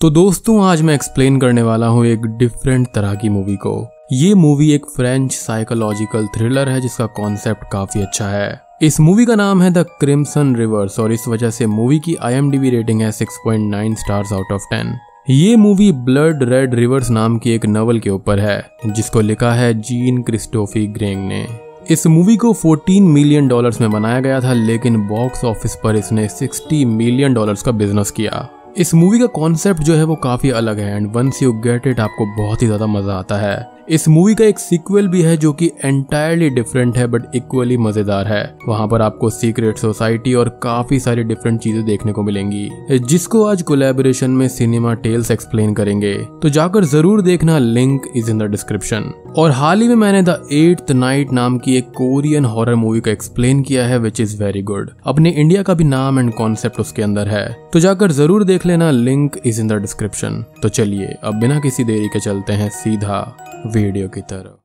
तो दोस्तों, आज मैं एक्सप्लेन करने वाला हूँ एक डिफरेंट तरह की मूवी को। ये मूवी एक फ्रेंच साइकोलॉजिकल थ्रिलर है, जिसका कॉन्सेप्ट काफ़ी अच्छा है। इस मूवी का नाम है द क्रिम्सन रिवर्स और इस वजह से मूवी की आईएमडीबी रेटिंग है 6.9 स्टार्स आउट ऑफ़ 10 ये मूवी ब्लड रेड रिवर्स नाम की एक नॉवल के ऊपर है, जिसको लिखा है जीन क्रिस्टोफी ग्रेंग ने। इस मूवी को 14 मिलियन डॉलर्स में बनाया गया था, लेकिन बॉक्स ऑफ़िस पर इसने 60 मिलियन डॉलर्स का बिज़नेस किया। इस मूवी का कॉन्सेप्ट जो है वो काफ़ी अलग है and once you get it आपको बहुत ही ज़्यादा मज़ा आता है। इस मूवी का एक सीक्वल भी है जो कि एंटायरली डिफरेंट है बट इक्वली मज़ेदार है। वहाँ पर आपको सीक्रेट सोसाइटी और काफ़ी सारी डिफरेंट चीज़ें देखने को मिलेंगी, जिसको आज कोलेबोरेशन में सिनेमा टेल्स एक्सप्लेन करेंगे। तो जाकर ज़रूर देखना link is in the description और हाल ही में मैंने द एट्थ नाइट नाम की एक कोरियन हॉरर मूवी का एक्सप्लेन किया है विच इज़ वेरी गुड अपने इंडिया का भी नाम एंड कॉन्सेप्ट उसके अंदर है। तो जाकर ज़रूर देख लेना link is in the description तो चलिए, अब बिना किसी देरी के चलते हैं सीधा वीडियो की तरफ़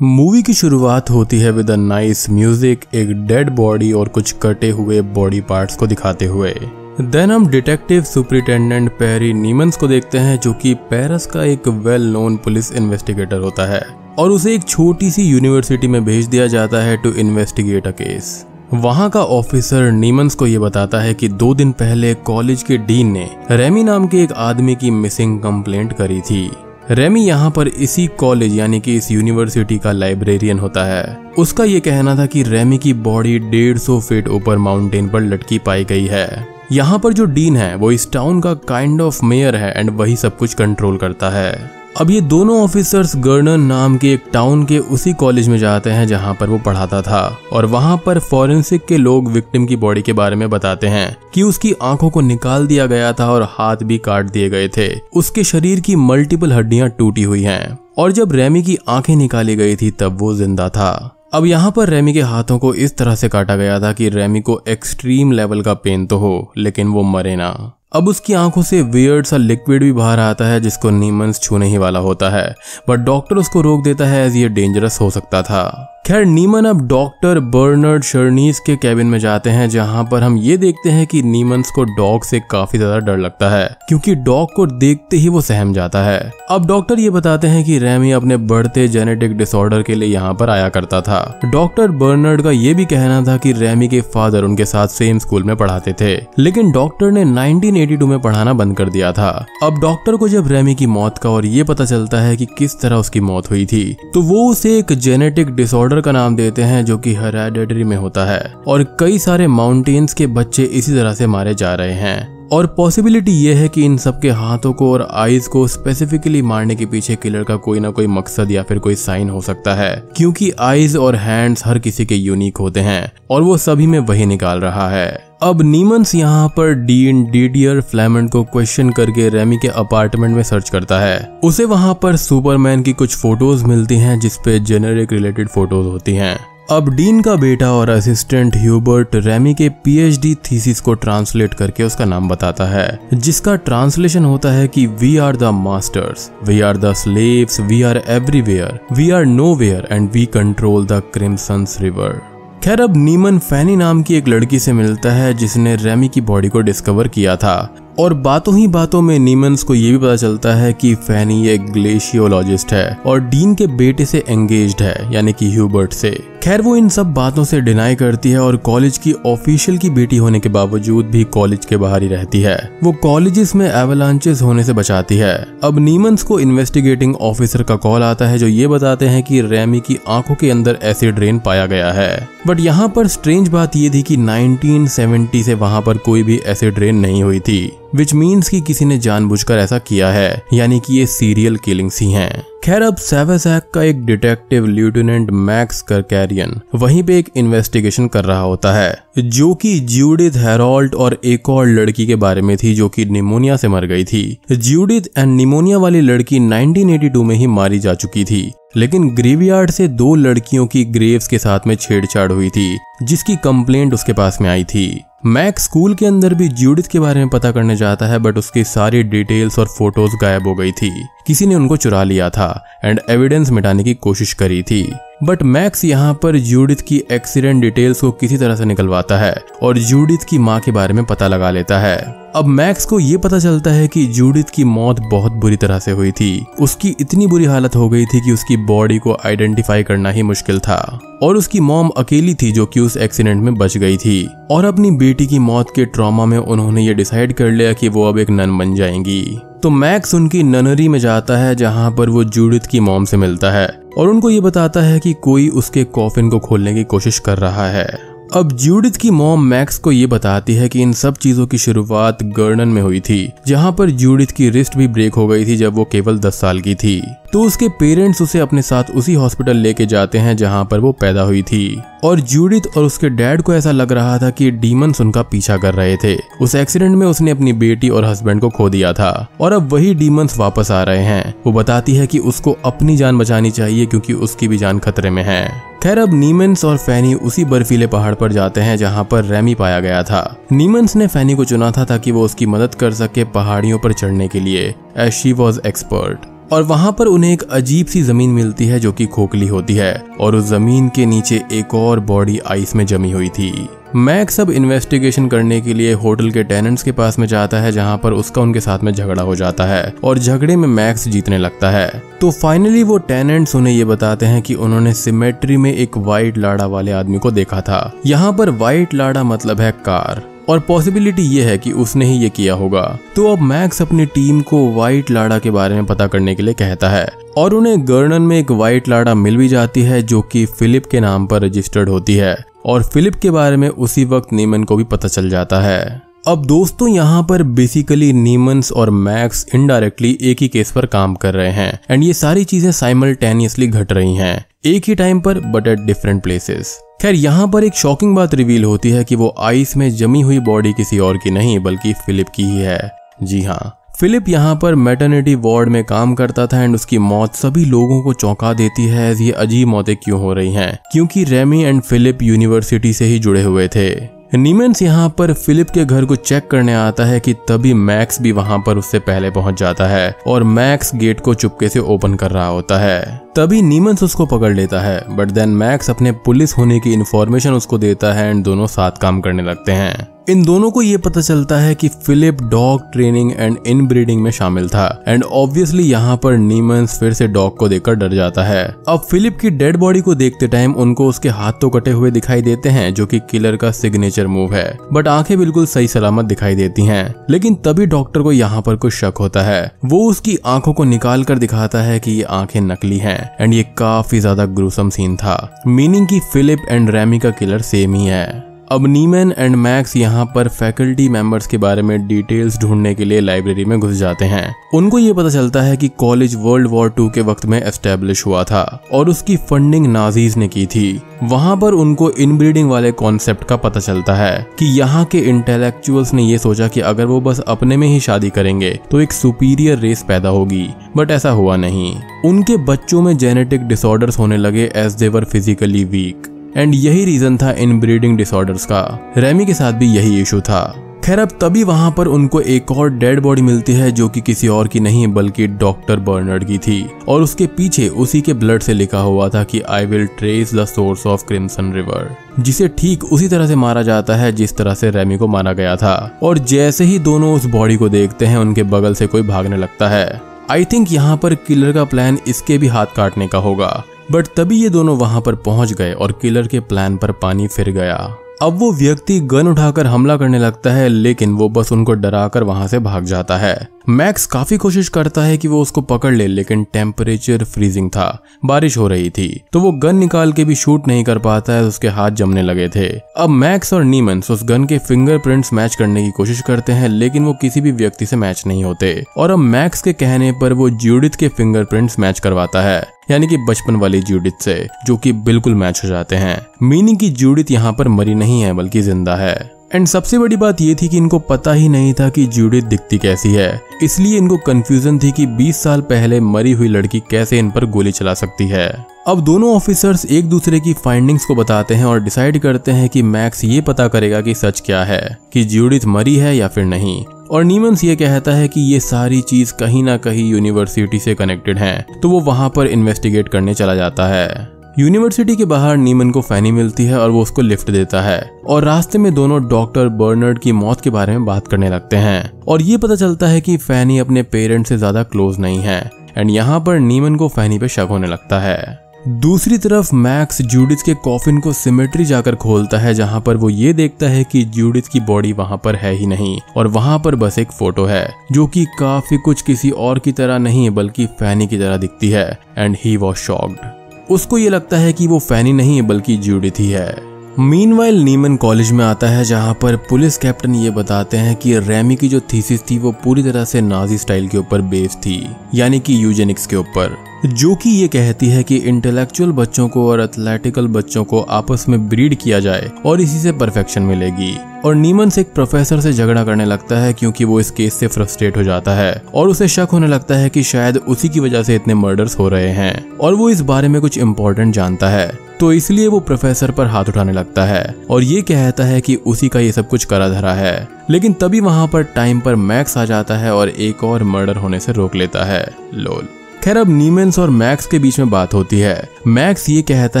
मूवी की शुरुआत होती है विद अ नाइस म्यूज़िक एक डेड बॉडी और कुछ कटे हुए बॉडी पार्ट्स को दिखाते हुए। देन हम डिटेक्टिव सुपरिटेंडेंट पेरी नीमंस को देखते हैं, जो कि पेरिस का एक वेल नोन पुलिस इन्वेस्टिगेटर होता है, और उसे एक छोटी सी यूनिवर्सिटी में भेज दिया जाता है टू इन्वेस्टिगेट अ केस वहाँ का ऑफिसर नीमंस को यह बताता है कि दो दिन पहले कॉलेज के डीन ने रेमी नाम के एक आदमी की मिसिंग कंप्लेंट करी थी। रेमी यहाँ पर इसी कॉलेज यानी कि इस यूनिवर्सिटी का लाइब्रेरियन होता है। उसका ये कहना था कि रेमी की बॉडी डेढ़ सौ फीट ऊपर माउंटेन पर लटकी पाई गई है। यहाँ पर जो डीन है, वो इस टाउन का काइंड ऑफ़ मेयर है एंड वही सब कुछ कंट्रोल करता है। अब ये दोनों ऑफिसर्स गर्नर नाम के एक टाउन के उसी कॉलेज में जाते हैं जहाँ पर वो पढ़ाता था। और वहाँ पर फॉरेंसिक के लोग विक्टिम की बॉडी के बारे में बताते हैं कि उसकी आँखों को निकाल दिया गया था और हाथ भी काट दिए गए थे। उसके शरीर की मल्टीपल हड्डियाँ टूटी हुई हैं। और जब रेमी की आँखें निकाली गई थी, तब वो ज़िंदा था। अब यहाँ पर रेमी के हाथों को इस तरह से काटा गया था कि रेमी को एक्सट्रीम लेवल का पेन तो हो, लेकिन वो मरे ना। अब उसकी आँखों से वियर्ड सा लिक्विड भी बाहर आता है, जिसको नीमंस छूने ही वाला होता है। बट डॉक्टर उसको रोक देता है एज ये डेंजरस हो सकता था। खैर, नीमन अब डॉक्टर बर्नर्ड शर्नीस के कैबिन में जाते हैं, जहाँ पर हम ये देखते हैं कि नीमंस को डॉग से काफ़ी ज़्यादा डर लगता है, क्योंकि डॉग को देखते ही वो सहम जाता है। अब डॉक्टर ये बताते हैं कि रेमी अपने बढ़ते जेनेटिक डिसऑर्डर के लिए यहाँ पर आया करता था। डॉक्टर बर्नर्ड का ये भी कहना था कि रेमी के फादर उनके साथ सेम स्कूल में पढ़ाते थे, लेकिन डॉक्टर ने 1982 में पढ़ाना बंद कर दिया था। अब डॉक्टर को जब रेमी की मौत का और ये पता चलता है कि किस तरह उसकी मौत हुई थी तो वो उसे एक जेनेटिक डिसऑर्डर डिसऑर्डर का नाम देते हैं जो कि हेरेडिटरी में होता है। और कई सारे माउंटेन्स के बच्चे इसी तरह से मारे जा रहे हैं। और पॉसिबिलिटी ये है कि इन सबके हाथों को और आईज को स्पेसिफिकली मारने के पीछे किलर का कोई ना कोई मकसद या फिर कोई साइन हो सकता है। क्योंकि आईज और हैंड्स हर किसी के यूनिक होते हैं। और वो सभी में वही निकाल रहा है। अब नीमंस यहाँ पर डीन डीडियर फ्लैमेंट को क्वेश्चन करके रेमी के अपार्टमेंट में सर्च करता है। उसे वहाँ पर सुपरमैन की कुछ फ़ोटोज़ मिलती हैं जिसपे जेनेरिक रिलेटेड फ़ोटोज़ होती हैं। अब डीन का बेटा और असिस्टेंट ह्यूबर्ट रेमी के पीएचडी थीसिस को ट्रांसलेट करके उसका नाम बताता है, जिसका ट्रांसलेशन होता है कि we are the masters we are the slaves we are everywhere we are nowhere and we control the crimsons river खैर, अब नीमन फैनी नाम की एक लड़की से मिलता है जिसने रेमी की बॉडी को डिस्कवर किया था। और बातों ही बातों में नीमंस को यह भी पता चलता है कि फैनी एक ग्लेशियोलॉजिस्ट है और डीन के बेटे से एंगेज है, यानी कि ह्यूबर्ट से। खैर, वो इन सब बातों से डिनाई करती है और कॉलेज की ऑफिशियल की बेटी होने के बावजूद भी कॉलेज के बाहर ही रहती है। वो कॉलेजेस में एवलांचेस होने से बचाती है। अब नीमंस को इन्वेस्टिगेटिंग ऑफिसर का कॉल आता है, जो ये बताते हैं कि रेमी की आँखों के अंदर एसिड रेन पाया गया है। बट यहाँ पर स्ट्रेंज बात ये थी कि 1970 से वहाँ पर कोई भी एसिड रेन नहीं हुई थी। विच मीन्स कि किसी ने जानबूझकर ऐसा किया है, यानी कि ये सीरियल किलिंग्स ही हैं। खैर, अब सेवेसैक का एक डिटेक्टिव लेफ्टिनेंट मैक्स करकैरियन वहीं पे एक इन्वेस्टिगेशन कर रहा होता है, जो कि ज्यूडिथ हेरोल्ट और एक और लड़की के बारे में थी, जो कि निमोनिया से मर गई थी। ज्यूडिथ एंड निमोनिया वाली लड़की 1982 में ही मारी जा चुकी थी, लेकिन ग्रेवयार्ड से दो लड़कियों की ग्रेव्स के साथ में छेड़छाड़ हुई थी, जिसकी कंप्लेंट उसके पास में आई थी। मैक स्कूल के अंदर भी जूडिथ के बारे में पता करने जाता है, बट उसकी सारी डिटेल्स और फ़ोटोज़ गायब हो गई थी। किसी ने उनको चुरा लिया था एंड एविडेंस मिटाने की कोशिश करी थी। बट मैक्स यहाँ पर जूडिथ की एक्सीडेंट डिटेल्स को किसी तरह से निकलवाता है और जूडिथ की माँ के बारे में पता लगा लेता है। अब मैक्स को ये पता चलता है कि जूडिथ की मौत बहुत बुरी तरह से हुई थी। उसकी इतनी बुरी हालत हो गई थी कि उसकी बॉडी को आइडेंटिफाई करना ही मुश्किल था। और उसकी मॉम अकेली थी जो कि उस एक्सीडेंट में बच गई थी। और अपनी बेटी की मौत के ट्रॉमा में उन्होंने ये डिसाइड कर लिया कि वो अब एक नन बन जाएँगी। तो मैक्स उनकी ननरी में जाता है, जहाँ पर वो जूडिथ की मॉम से मिलता है, और उनको ये बताता है कि कोई उसके कॉफिन को खोलने की कोशिश कर रहा है। अब जूडिथ की मॉम मैक्स को ये बताती है कि इन सब चीज़ों की शुरुआत गर्नन में हुई थी, जहाँ पर जूडिथ की रिस्ट भी ब्रेक हो गई थी जब वो केवल 10 साल की थी। तो उसके पेरेंट्स उसे अपने साथ उसी हॉस्पिटल लेके जाते हैं जहाँ पर वो पैदा हुई थी। और जूडिथ और उसके डैड को ऐसा लग रहा था कि डीमंस उनका पीछा कर रहे थे। उस एक्सीडेंट में उसने अपनी बेटी और हस्बैंड को खो दिया था। और अब वही डीमंस वापस आ रहे हैं। वो बताती है कि उसको अपनी जान बचानी चाहिए क्योंकि उसकी भी जान खतरे में है। खैर, अब नीमंस और फैनी उसी बर्फीले पहाड़ पर जाते हैं जहाँ पर रेमी पाया गया था। नीमंस ने फैनी को चुना था ताकि वो उसकी मदद कर सके पहाड़ियों पर चढ़ने के लिए। एज शी वॉज़ एक्सपर्ट और वहाँ पर उन्हें एक अजीब सी ज़मीन मिलती है जो कि खोखली होती है, और उस ज़मीन के नीचे एक और बॉडी आइस में जमी हुई थी। मैक्स अब इन्वेस्टिगेशन करने के लिए होटल के टेनेंट्स के पास में जाता है, जहाँ पर उसका उनके साथ में झगड़ा हो जाता है, और झगड़े में मैक्स जीतने लगता है। तो फाइनली वो टेनेंट्स उन्हें ये बताते हैं कि उन्होंने सिमेट्री में एक व्हाइट लाड़ा वाले आदमी को देखा था। यहाँ पर व्हाइट लाड़ा मतलब है कार। और पॉसिबिलिटी ये है कि उसने ही ये किया होगा। तो अब मैक्स अपनी टीम को व्हाइट लाड़ा के बारे में पता करने के लिए कहता है। और उन्हें गर्नन में एक व्हाइट लाड़ा मिल भी जाती है, जो कि फिलिप के नाम पर रजिस्टर्ड होती है। और फिलिप के बारे में उसी वक्त नीमन को भी पता चल जाता है। अब दोस्तों, यहाँ पर बेसिकली नीमंस और मैक्स इनडायरेक्टली एक ही केस पर काम कर रहे हैं। एंड ये सारी चीज़ें साइमल्टेनियसली घट रही हैं। एक ही टाइम पर बट एट डिफरेंट प्लेसेस खैर, यहाँ पर एक शॉकिंग बात रिवील होती है कि वो आइस में जमी हुई बॉडी किसी और की नहीं, बल्कि फिलिप की ही है। जी हाँ। फिलिप यहाँ पर मेटर्निटी वार्ड में काम करता था एंड उसकी मौत सभी लोगों को चौंका देती है ये अजीब मौतें क्यों हो रही हैं? क्योंकि रेमी एंड फिलिप यूनिवर्सिटी से ही जुड़े हुए थे। नीमेंस यहाँ पर फिलिप के घर को चेक करने आता है कि तभी मैक्स भी वहाँ पर उससे पहले पहुँच जाता है और मैक्स गेट को चुपके से ओपन कर रहा होता है। तभी नीमंस उसको पकड़ लेता है बट देन मैक्स अपने पुलिस होने की इन्फॉर्मेशन उसको देता है एंड दोनों साथ काम करने लगते हैं। इन दोनों को ये पता चलता है कि Philip dog training and inbreeding में शामिल था एंड ऑब्वियसली यहाँ पर नीमंस फिर से डॉग को देखकर डर जाता है। अब फिलिप की डेड बॉडी को देखते टाइम उनको उसके हाथ तो कटे हुए दिखाई देते हैं, जो कि किलर का सिग्नेचर मूव है बट आँखें बिल्कुल सही सलामत दिखाई देती हैं। लेकिन तभी डॉक्टर को यहाँ पर कुछ शक होता है। वो उसकी आँखों को निकाल कर दिखाता है कि ये आँखें नकली हैं। एंड ये काफ़ी ज़्यादा ग्रूसम सीन था। मीनिंग की फिलिप एंड रेमी का किलर सेम ही है। अब नीमन एंड मैक्स यहाँ पर फैकल्टी मेंबर्स के बारे में डिटेल्स ढूँढने के लिए लाइब्रेरी में घुस जाते हैं। उनको ये पता चलता है कि कॉलेज वर्ल्ड वॉर टू के वक्त में एस्टेब्लिश हुआ था और उसकी फंडिंग नाजीज ने की थी। वहाँ पर उनको इनब्रीडिंग वाले कॉन्सेप्ट का पता चलता है कि यहाँ के इंटेलेक्चुअल्स ने ये सोचा कि अगर वो बस अपने में ही शादी करेंगे तो एक सुपीरियर रेस पैदा होगी। बट ऐसा हुआ नहीं। उनके बच्चों में जेनेटिक डिसऑर्डर्स होने लगे as they were physically weak and यही रीजन था इन ब्रीडिंग डिसऑर्डर्स का। रेमी के साथ भी यही इशू था। खैर, अब तभी वहाँ पर उनको एक और डेड बॉडी मिलती है जो कि किसी और की नहीं, बल्कि डॉक्टर बर्नर्ड की थी। और उसके पीछे उसी के ब्लड से लिखा हुआ था कि I will trace the source of crimson river जिसे ठीक उसी तरह से मारा जाता है जिस तरह से रेमी को मारा गया था। और जैसे ही दोनों उस बॉडी को देखते हैं, उनके बगल से कोई भागने लगता है। आई थिंक यहाँ पर किलर का प्लान इसके भी हाथ काटने का होगा। बट तभी ये दोनों वहाँ पर पहुँच गए और किलर के प्लान पर पानी फिर गया। अब वो व्यक्ति गन उठाकर हमला करने लगता है, लेकिन वो बस उनको डराकर वहाँ से भाग जाता है। मैक्स काफ़ी कोशिश करता है कि वो उसको पकड़ ले, लेकिन टेम्परेचर फ्रीजिंग था। बारिश हो रही थी तो वो गन निकाल के भी शूट नहीं कर पाता है, उसके हाथ जमने लगे थे। अब मैक्स और नीमंस उस गन के फिंगरप्रिंट्स मैच करने की कोशिश करते हैं, लेकिन वो किसी भी व्यक्ति से मैच नहीं होते। और अब मैक्स के कहने पर वो ज्यूडिथ के फिंगरप्रिंट्स मैच करवाता है, यानी कि बचपन वाली जूडित से, जो कि बिल्कुल मैच हो जाते हैं। मीनिंग की जूडित यहाँ पर मरी नहीं है, बल्कि ज़िंदा है। एंड सबसे बड़ी बात ये थी कि इनको पता ही नहीं था कि जूडित दिखती कैसी है। इसलिए इनको कंफ्यूजन थी कि 20 साल पहले मरी हुई लड़की कैसे इन पर गोली चला सकती है। अब दोनों ऑफिसर्स एक दूसरे की फाइंडिंग्स को बताते हैं और डिसाइड करते हैं कि मैक्स ये पता करेगा कि सच क्या है, कि ज्यूडिथ मरी है या फिर नहीं। और नीमंस ये कहता है कि ये सारी चीज़ कहीं ना कहीं यूनिवर्सिटी से कनेक्टेड है तो वो वहाँ पर इन्वेस्टिगेट करने चला जाता है। यूनिवर्सिटी के बाहर नीमन को फैनी मिलती है और वो उसको लिफ्ट देता है। और रास्ते में दोनों डॉक्टर बर्नर्ड की मौत के बारे में बात करने लगते हैं। और ये पता चलता है कि फैनी अपने पेरेंट्स से ज़्यादा क्लोज नहीं है। एंड यहाँ पर नीमन को फैनी पे शक होने लगता है। दूसरी तरफ़ मैक्स जूडिथ के कॉफिन को सिमेट्री जाकर खोलता है, जहाँ पर वो ये देखता है कि जूडिथ की बॉडी वहाँ पर है ही नहीं। और वहाँ पर बस एक फ़ोटो है, जो कि काफ़ी कुछ किसी और की तरह नहीं, बल्कि फैनी की तरह दिखती है। And he was shocked. उसको ये लगता है कि वो फैनी नहीं बल्कि जूडिथ ही है। मीनवाइल नीमन कॉलेज में आता है, जहाँ पर पुलिस कैप्टन ये बताते हैं कि रैमी की जो थीसिस थी, वो पूरी तरह से नाजी स्टाइल के ऊपर बेस्ड थी, यानी कि यूजेनिक्स के ऊपर। जो कि ये कहती है कि इंटेलेक्चुअल बच्चों को और एथलेटिकल बच्चों को आपस में ब्रीड किया जाए और इसी से परफेक्शन मिलेगी। और नीमन से एक प्रोफेसर से झगड़ा करने लगता है, क्योंकि वो इस केस से फ्रस्ट्रेट हो जाता है, और उसे शक होने लगता है कि शायद उसी की वजह से इतने मर्डर्स हो रहे हैं। और वो इस बारे में कुछ इम्पोर्टेंट जानता है। तो इसलिए वो प्रोफेसर पर हाथ उठाने लगता है और ये कहता है कि उसी का ये सब कुछ करा धरा है। लेकिन तभी वहाँ पर टाइम पर मैक्स आ जाता है और एक और मर्डर होने से रोक लेता है। लोल खैर, अब नीमेंस और मैक्स के बीच में बात होती है। मैक्स ये कहता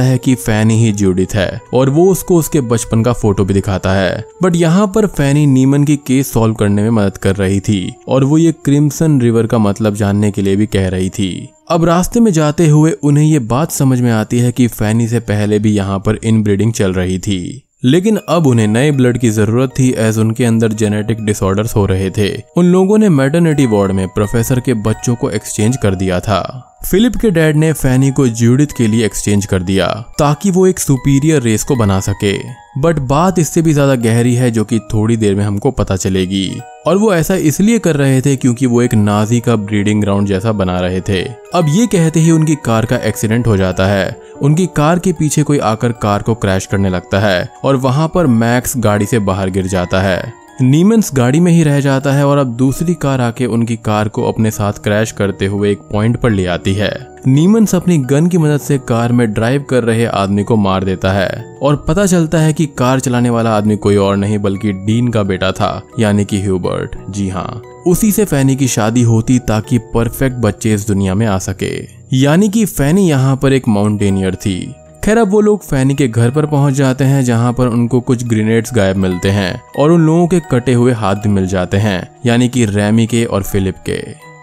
है कि फैनी ही जूडिथ है, और वो उसको उसके बचपन का फ़ोटो भी दिखाता है। बट यहाँ पर फैनी नीमन की केस सॉल्व करने में मदद कर रही थी, और वो ये क्रिम्सन रिवर का मतलब जानने के लिए भी कह रही थी। अब रास्ते में जाते हुए उन्हें ये बात समझ में आती है कि फैनी से पहले भी यहाँ पर इनब्रीडिंग चल रही थी। लेकिन अब उन्हें नए ब्लड की ज़रूरत थी एज उनके अंदर जेनेटिक डिसऑर्डर्स हो रहे थे। उन लोगों ने मेटर्निटी वार्ड में प्रोफेसर के बच्चों को एक्सचेंज कर दिया था। फिलिप के डैड ने फैनी को जूडिथ के लिए एक्सचेंज कर दिया, ताकि वो एक सुपीरियर रेस को बना सके। बट बात इससे भी ज़्यादा गहरी है, जो कि थोड़ी देर में हमको पता चलेगी। और वो ऐसा इसलिए कर रहे थे क्योंकि वो एक नाजी का ब्रीडिंग ग्राउंड जैसा बना रहे थे। अब ये कहते ही उनकी कार का एक्सीडेंट हो जाता है। उनकी कार के पीछे कोई आकर कार को क्रैश करने लगता है, और वहाँ पर मैक्स गाड़ी से बाहर गिर जाता है। नीमंस गाड़ी में ही रह जाता है और अब दूसरी कार आके उनकी कार को अपने साथ क्रैश करते हुए एक पॉइंट पर ले आती है। नीमंस अपनी गन की मदद से कार में ड्राइव कर रहे आदमी को मार देता है और पता चलता है कि कार चलाने वाला आदमी कोई और नहीं, बल्कि डीन का बेटा था, यानी कि ह्यूबर्ट। जी हाँ उसी से फैनी की शादी होती ताकि परफेक्ट बच्चे इस दुनिया में आ सके। यानी कि फैनी यहाँ पर एक माउंटेनियर थी। खैर अब वो लोग फैनी के घर पर पहुँच जाते हैं, जहाँ पर उनको कुछ ग्रेनेड्स गायब मिलते हैं और उन लोगों के कटे हुए हाथ भी मिल जाते हैं, यानी कि रैमी के और फिलिप के।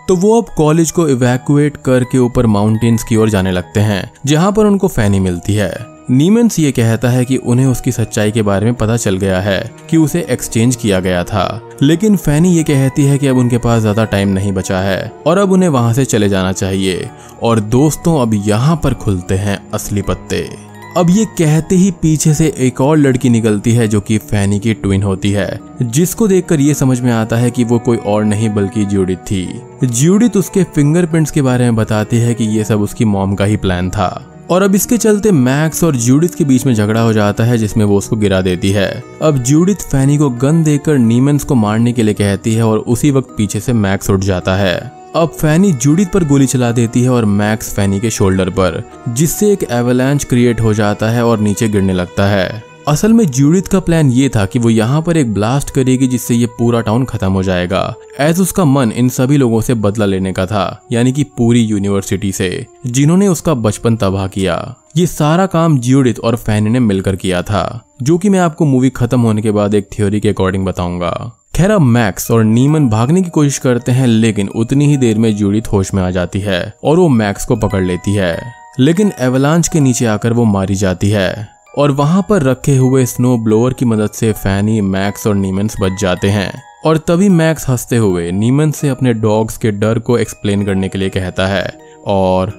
तो वो अब कॉलेज को इवैक्यूएट करके ऊपर माउंटेन्स की ओर जाने लगते हैं, जहाँ पर उनको फैनी मिलती है। नीमेंस ये कहता है कि उन्हें उसकी सच्चाई के बारे में पता चल गया है कि उसे एक्सचेंज किया गया था। लेकिन फैनी ये कहती है कि अब उनके पास ज़्यादा टाइम नहीं बचा है और अब उन्हें वहाँ से चले जाना चाहिए। और दोस्तों, अब यहाँ पर खुलते हैं असली पत्ते। अब ये कहते ही पीछे से एक और लड़की निकलती है जो कि फैनी की ट्विन होती है, जिसको देखकर ये समझ में आता है कि वो कोई और नहीं बल्कि ज्यूडिथ थी। ज्यूडिथ उसके फिंगरप्रिंट्स के बारे में बताती है कि ये सब उसकी मॉम का ही प्लान था। और अब इसके चलते मैक्स और जूडिथ के बीच में झगड़ा हो जाता है, जिसमें वो उसको गिरा देती है। अब जूडिथ फैनी को गन देकर नीमेंस को मारने के लिए कहती है और उसी वक्त पीछे से मैक्स उठ जाता है। अब फैनी जूडिथ पर गोली चला देती है और मैक्स फैनी के शोल्डर पर, जिससे एक एवलांच क्रिएट हो जाता है और नीचे गिरने लगता है। असल में जूडिथ का प्लान ये था कि वो यहाँ पर एक ब्लास्ट करेगी जिससे ये पूरा टाउन खत्म हो जाएगा। एज उसका मन इन सभी लोगों से बदला लेने का था, यानी कि पूरी यूनिवर्सिटी से, जिन्होंने उसका बचपन तबाह किया। ये सारा काम ज्यूडिथ और फैनी ने मिलकर किया था, जो कि मैं आपको मूवी खत्म होने के बाद एक थ्योरी के अकॉर्डिंग बताऊँगा। खैर, अब मैक्स और नीमन भागने की कोशिश करते हैं, लेकिन उतनी ही देर में जूडिथ होश में आ जाती है और वो मैक्स को पकड़ लेती है। लेकिन एवलांच के नीचे आकर वो मारी जाती है। और वहाँ पर रखे हुए स्नो ब्लोअर की मदद से फैनी मैक्स और नीमेंस बच जाते हैं। और तभी मैक्स हँसते हुए नीमन से अपने डॉग्स के डर को एक्सप्लेन करने के लिए कहता है। और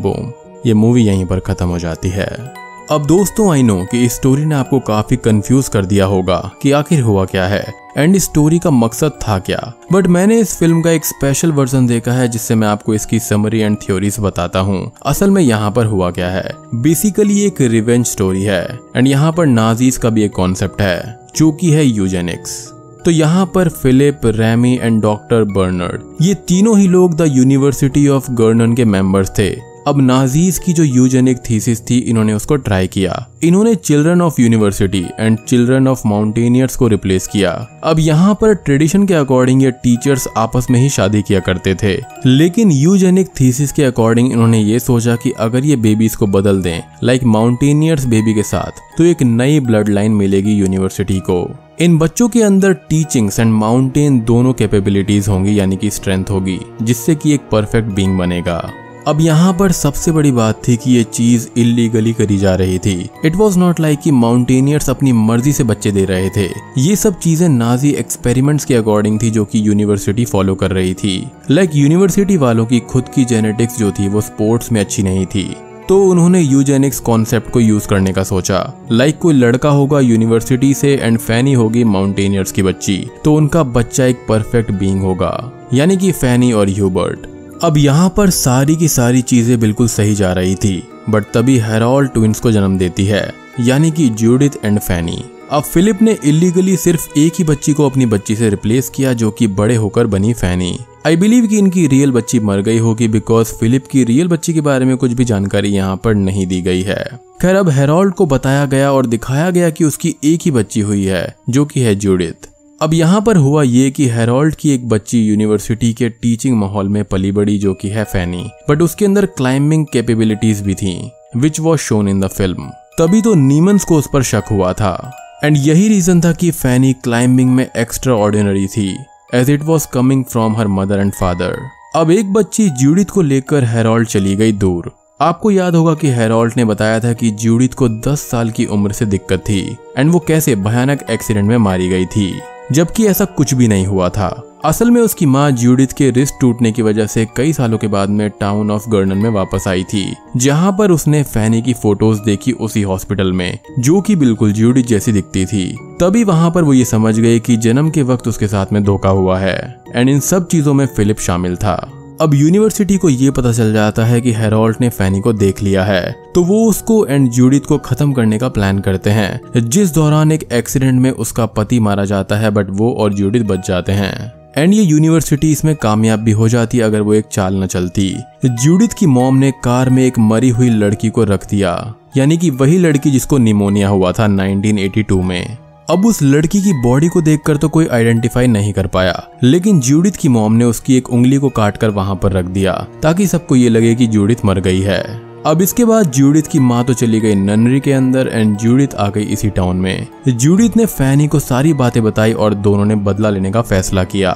बूम ये मूवी यहीं पर खत्म हो जाती है। अब दोस्तों आई नो कि इस स्टोरी ने आपको काफ़ी कंफ्यूज कर दिया होगा कि आखिर हुआ क्या है एंड इस स्टोरी का मकसद था क्या। बट मैंने इस फ़िल्म का एक स्पेशल वर्जन देखा है, जिससे मैं आपको इसकी समरी एंड थ्योरीज बताता हूँ। असल में यहाँ पर हुआ क्या है? बेसिकली एक रिवेंज स्टोरी है एंड यहाँ पर नाजीज का भी एक कॉन्सेप्ट है, जो की है यूजेनिक्स तो यहाँ पर Philip Remy and doctor Bernard ये तीनों ही लोग द यूनिवर्सिटी ऑफ़ गर्नन के मेंबर्स थे। अब नाजीज की जो यूजेनिक थीसिस थी, इन्होंने उसको ट्राई किया। इन्होंने children of university and children of mountaineers को रिप्लेस किया। अब यहाँ पर ट्रेडिशन के अकॉर्डिंग ये टीचर्स आपस में ही शादी किया करते थे। लेकिन यूजेनिक थीसिस के अकॉर्डिंग इन्होंने ये सोचा कि अगर ये बेबीज को बदल दें लाइक माउंटेनियर्स बेबी के साथ तो एक नई ब्लड लाइन मिलेगी यूनिवर्सिटी को। इन बच्चों के अंदर टीचिंग्स एंड माउंटेन दोनों कैपेबिलिटीज होंगी, यानी कि स्ट्रेंथ होगी, जिससे कि एक परफेक्ट बींग बनेगा। अब यहाँ पर सबसे बड़ी बात थी कि ये चीज़ इलीगली करी जा रही थी। इट वॉज़ नॉट लाइक कि माउंटेनियर्स अपनी मर्ज़ी से बच्चे दे रहे थे। ये सब चीज़ें नाजी एक्सपेरिमेंट्स के अकॉर्डिंग थी जो कि यूनिवर्सिटी फॉलो कर रही थी। लाइक like, यूनिवर्सिटी वालों की खुद की जेनेटिक्स जो थी वो स्पोर्ट्स में अच्छी नहीं थी। तो उन्होंने यूजेनिक्स कॉन्सेप्ट को यूज़ करने का सोचा। लाइक like कोई लड़का होगा यूनिवर्सिटी से एंड फैनी होगी माउंटेनियर्स की बच्ची। तो उनका बच्चा एक परफेक्ट बींग होगा। यानी कि फैनी और ह्यूबर्ट अब यहाँ पर सारी की सारी चीज़ें बिल्कुल सही जा रही थी बट तभी हेरोल ट्विंस को जन्म देती है, यानी कि जूडिथ एंड फैनी अब फिलिप ने इलीगली सिर्फ़ एक ही बच्ची को अपनी बच्ची से रिप्लेस किया, जो कि बड़े होकर बनी फैनी आई बिलीव कि इनकी रियल बच्ची मर गई होगी बिकॉज़ फिलिप की रियल बच्ची के बारे में कुछ भी जानकारी यहाँ पर नहीं दी गई है। खैर, अब हेरोल्ड को बताया गया और दिखाया गया कि उसकी एक ही बच्ची हुई है, जो कि है जूडिथ अब यहाँ पर हुआ ये कि हेरोल्ड की एक बच्ची यूनिवर्सिटी के टीचिंग माहौल में पली बड़ी जो कि है फैनी, बट उसके अंदर क्लाइंबिंग कैपेबिलिटीज भी थी which was shown in the film तभी तो नीमंस को उस पर शक हुआ था एंड यही रीजन था कि फैनी क्लाइंबिंग में एक्स्ट्रा ऑर्डिनरी थी as it was coming from her mother and father अब एक बच्ची जूडित को लेकर हेरोल्ड चली गई दूर। आपको याद होगा कि हेरोल्ड ने बताया था कि जूडित को 10 साल की उम्र से दिक्कत थी एंड वो कैसे भयानक एक्सीडेंट में मारी गई थी। जबकि ऐसा कुछ भी नहीं हुआ था। असल में उसकी माँ जूडिथ के रिस्ट टूटने की वजह से कई सालों के बाद में टाउन ऑफ़ गर्डन में वापस आई थी, जहाँ पर उसने फैनी की फ़ोटोज़ देखी उसी हॉस्पिटल में, जो कि बिल्कुल जूडिथ जैसी दिखती थी। तभी वहाँ पर वो ये समझ गए कि जन्म के वक्त उसके साथ में धोखा हुआ है, एंड इन सब चीज़ों में फिलिप शामिल था। अब यूनिवर्सिटी को ये पता चल जाता है कि हेरोल्ट ने फैनी को देख लिया है। तो वो उसको एंड जूडिथ को खत्म करने का प्लान करते हैं। जिस दौरान एक एक्सीडेंट में उसका पति मारा जाता है बट वो और जूडिथ बच जाते हैं। एंड ये यूनिवर्सिटी इसमें कामयाब भी हो जाती अगर वो एक चाल न चलती। जूडिथ की मॉम ने कार में एक मरी हुई लड़की को रख दिया। यानी कि वही लड़की जिसको निमोनिया हुआ था 1982 में। अब उस लड़की की बॉडी को देखकर तो कोई आइडेंटिफाई नहीं कर पाया। लेकिन जूडिथ की मोम ने उसकी एक उंगली को काटकर वहाँ पर रख दिया, ताकि सबको ये लगे कि जूडिथ मर गई है। अब इसके बाद जूडिथ की माँ तो चली गई ननरी के अंदर एंड जूडिथ आ गई इसी टाउन में। जूडिथ ने फैनी को सारी बातें बताई और दोनों ने बदला लेने का फैसला किया।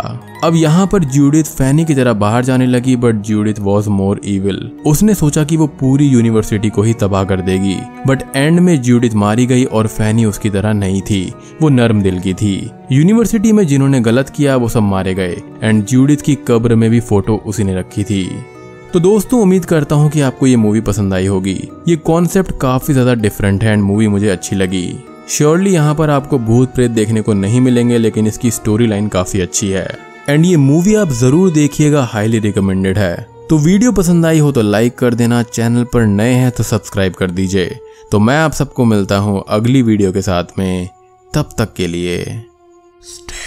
अब यहाँ पर जूडिथ फैनी की तरह बाहर जाने लगी but Judith was more evil उसने सोचा कि वो पूरी यूनिवर्सिटी को ही तबाह कर देगी। बट एंड में जूडिथ मारी गई और फैनी उसकी तरह नहीं थी। वो नर्म दिल की थी। यूनिवर्सिटी में जिन्होंने गलत किया, वो सब मारे गए। एंड जूडिथ की कब्र में भी फ़ोटो उसी ने रखी थी। तो दोस्तों, उम्मीद करता हूँ कि आपको ये मूवी पसंद आई होगी। ये कॉन्सेप्ट काफ़ी ज़्यादा डिफरेंट है एंड मूवी मुझे अच्छी लगी। श्योरली यहाँ पर आपको भूत प्रेत देखने को नहीं मिलेंगे, लेकिन इसकी स्टोरी लाइन काफ़ी अच्छी है। एंड ये मूवी आप ज़रूर देखिएगा हाईली रिकमेंडेड है। तो वीडियो पसंद आई हो तो लाइक कर देना चैनल पर नए हैं तो सब्सक्राइब कर दीजिए। तो मैं आप सबको मिलता हूँ अगली वीडियो के साथ में। तब तक के लिए। स्टे